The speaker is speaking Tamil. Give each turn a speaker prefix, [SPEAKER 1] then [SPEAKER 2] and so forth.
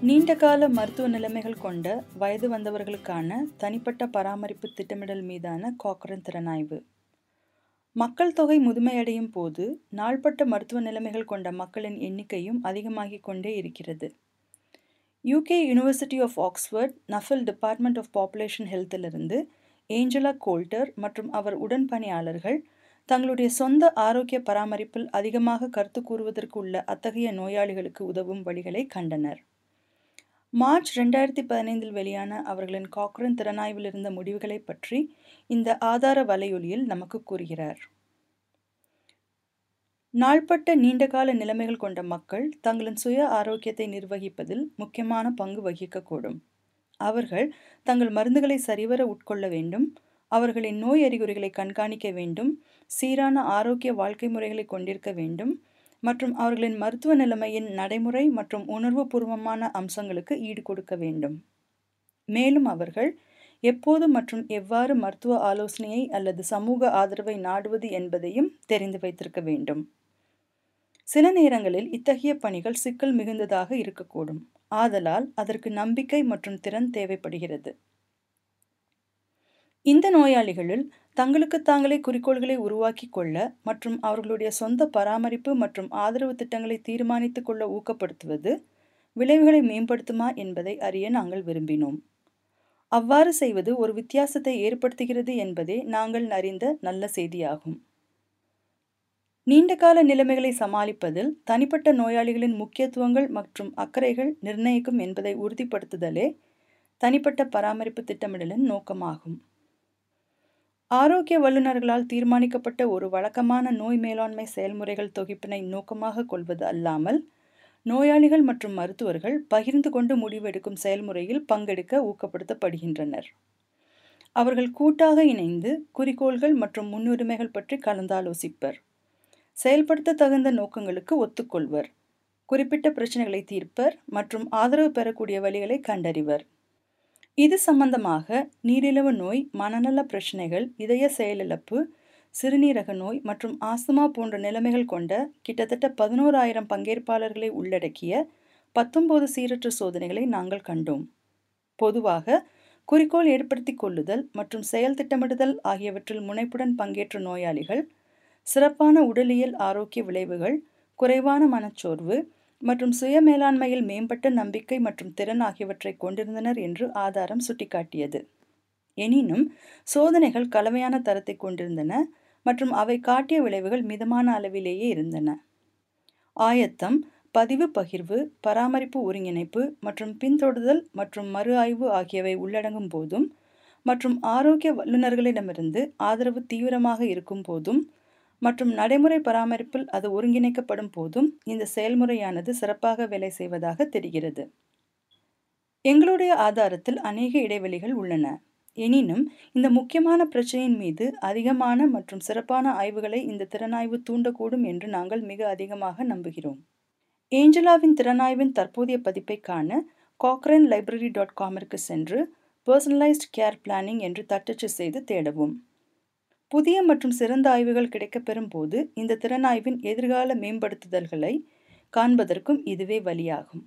[SPEAKER 1] நீண்டகால மருத்துவ நிலைமைகள் கொண்ட வயது வந்தவர்களுக்கான தனிப்பட்ட பராமரிப்பு திட்டமிடல் மீதான காக்ரன் திறனாய்வு. மக்கள் தொகை முதுமையடையும் போது நாள்பட்ட மருத்துவ நிலைமைகள் கொண்ட மக்களின் எண்ணிக்கையும் அதிகமாகிக் கொண்டே இருக்கிறது. UK university of Oxford Nuffield department of population ஹெல்த்திலிருந்து Angela Coulter மற்றும் அவர் உடன் பணியாளர்கள் தங்களுடைய சொந்த ஆரோக்கிய பராமரிப்பில் அதிகமாக கருத்து கூறுவதற்கு உள்ள அத்தகைய நோயாளிகளுக்கு உதவும் வழிகளை கண்டனர். மார்ச் ரெண்டாயிரத்தி பதினைந்தில் வெளியான அவர்களின் காக்ரன் திறனாய்வில் இருந்த முடிவுகளை பற்றி இந்த ஆதார வலையொலியில் நமக்கு கூறுகிறார். நாள்பட்ட நீண்டகால நிலைமைகள் கொண்ட மக்கள் தங்களின் சுய ஆரோக்கியத்தை நிர்வகிப்பதில் முக்கியமான பங்கு வகிக்கக்கூடும். அவர்கள் தங்கள் மருந்துகளை சரிவர உட்கொள்ள வேண்டும் அவர்களின் நோய் அறிகுறிகளை கண்காணிக்க வேண்டும் சீரான ஆரோக்கிய வாழ்க்கை முறைகளை கொண்டிருக்க வேண்டும் மற்றும் அவர்களின் மருத்துவ நிலைமையின் நடைமுறை மற்றும் உணர்வுபூர்வமான அம்சங்களுக்கு ஈடு கொடுக்க வேண்டும். மேலும் அவர்கள் எப்போது மற்றும் எவ்வாறு மருத்துவ ஆலோசனையை அல்லது சமூக ஆதரவை நாடுவது என்பதையும் தெரிந்து வைத்திருக்க வேண்டும். சில நேரங்களில் இத்தகைய பணிகள் சிக்கல் மிகுந்ததாக இருக்கக்கூடும். ஆதலால் அதற்கு நம்பிக்கை மற்றும் திறன் தேவைப்படுகிறது. இந்த நோயாளிகளில் தங்களுக்கு தாங்களே குறிக்கோள்களை உருவாக்கி கொள்ள மற்றும் அவர்களுடைய சொந்த பராமரிப்பு மற்றும் ஆதரவு திட்டங்களை தீர்மானித்துக் கொள்ள ஊக்கப்படுத்துவது விளைவுகளை மேம்படுத்துமா என்பதை அறிய நாங்கள் விரும்பினோம். அவ்வாறு செய்வது ஒரு வித்தியாசத்தை ஏற்படுத்துகிறது என்பதே நாங்கள் அறிந்த நல்ல செய்தியாகும். நீண்டகால நிலைமைகளை சமாளிப்பதில் தனிப்பட்ட நோயாளிகளின் முக்கியத்துவங்கள் மற்றும் அக்கறைகள் நிர்ணயிக்கும் என்பதை உறுதிப்படுத்துதலே தனிப்பட்ட பராமரிப்பு திட்டமிடலின் நோக்கமாகும். ஆரோக்கிய வல்லுநர்களால் தீர்மானிக்கப்பட்ட ஒரு வழக்கமான நோய் மேலாண்மை செயல்முறைகள் தொகுப்பினை நோக்கமாக கொள்வது அல்லாமல் நோயாளிகள் மற்றும் மருத்துவர்கள் பகிர்ந்து கொண்டு முடிவெடுக்கும் செயல்முறையில் பங்கெடுக்க ஊக்கப்படுத்தப்படுகின்றனர். அவர்கள் கூட்டாக இணைந்து குறிக்கோள்கள் மற்றும் முன்னுரிமைகள் பற்றி கலந்தாலோசிப்பர். செயல்படுத்த தகுந்த நோக்கங்களுக்கு ஒத்துக்கொள்வர். குறிப்பிட்ட பிரச்சனைகளை தீர்ப்பர் மற்றும் ஆதரவு பெறக்கூடிய வழிகளை கண்டறிவர். இது சம்பந்தமாக நீரிழிவு நோய் மனநல பிரச்சனைகள் இதய செயலிழப்பு சிறுநீரக நோய் மற்றும் ஆஸ்துமா போன்ற நிலைமைகள் கொண்ட கிட்டத்தட்ட பதினோராயிரம் பங்கேற்பாளர்களை உள்ளடக்கிய பத்தொன்பது சீரற்ற சோதனைகளை நாங்கள் கண்டோம். பொதுவாக குறிக்கோள் ஏற்படுத்தி கொள்ளுதல் மற்றும் செயல் திட்டமிடுதல் ஆகியவற்றில் முனைப்புடன் பங்கேற்ற நோயாளிகள் சிறப்பான உடலியல் ஆரோக்கிய விளைவுகள் குறைவான மனச்சோர்வு மற்றும் சுய மேலாண்மையில் மேம்பட்ட நம்பிக்கை மற்றும் திறன் ஆகியவற்றை கொண்டிருந்தனர் என்று ஆதாரம் சுட்டிக்காட்டியது. எனினும் சோதனைகள் கலவையான தரத்தை கொண்டிருந்தன மற்றும் அவை காட்டிய விளைவுகள் மிதமான அளவிலேயே இருந்தன. ஆயத்தம் பதிவு பகிர்வு பராமரிப்பு ஒருங்கிணைப்பு மற்றும் பின்தொடர்தல் மற்றும் மறு ஆய்வு ஆகியவை உள்ளடங்கும் போதும் மற்றும் ஆரோக்கிய வல்லுநர்களிடமிருந்து ஆதரவு தீவிரமாக இருக்கும் போதும் மற்றும் நடைமுறை பராமரிப்பில் அது ஒருங்கிணைக்கப்படும் போதும் இந்த செயல்முறையானது சிறப்பாக வேலை செய்வதாக தெரிகிறது. எங்களுடைய ஆதாரத்தில் அநேக இடைவெளிகள் உள்ளன. எனினும் இந்த முக்கியமான பிரச்சனையின் மீது அதிகமான மற்றும் சிறப்பான ஆய்வுகளை இந்த திறனாய்வு தூண்டக்கூடும் என்று நாங்கள் மிக அதிகமாக நம்புகிறோம். ஏஞ்சலாவின் திறனாய்வின் தற்போதைய பதிப்பை காண காக்ரன் லைப்ரரி டாட் காமிற்கு சென்று பர்சனலைஸ்ட் கேர் பிளானிங் என்று தட்டச்சு செய்து தேடவும். புதிய மற்றும் சிறந்த ஆய்வுகள் கிடைக்கப்பெறும் போது இந்த திறனாய்வின் எதிர்கால மேம்படுத்துதல்களை காண்பதற்கும் இதுவே வழியாகும்.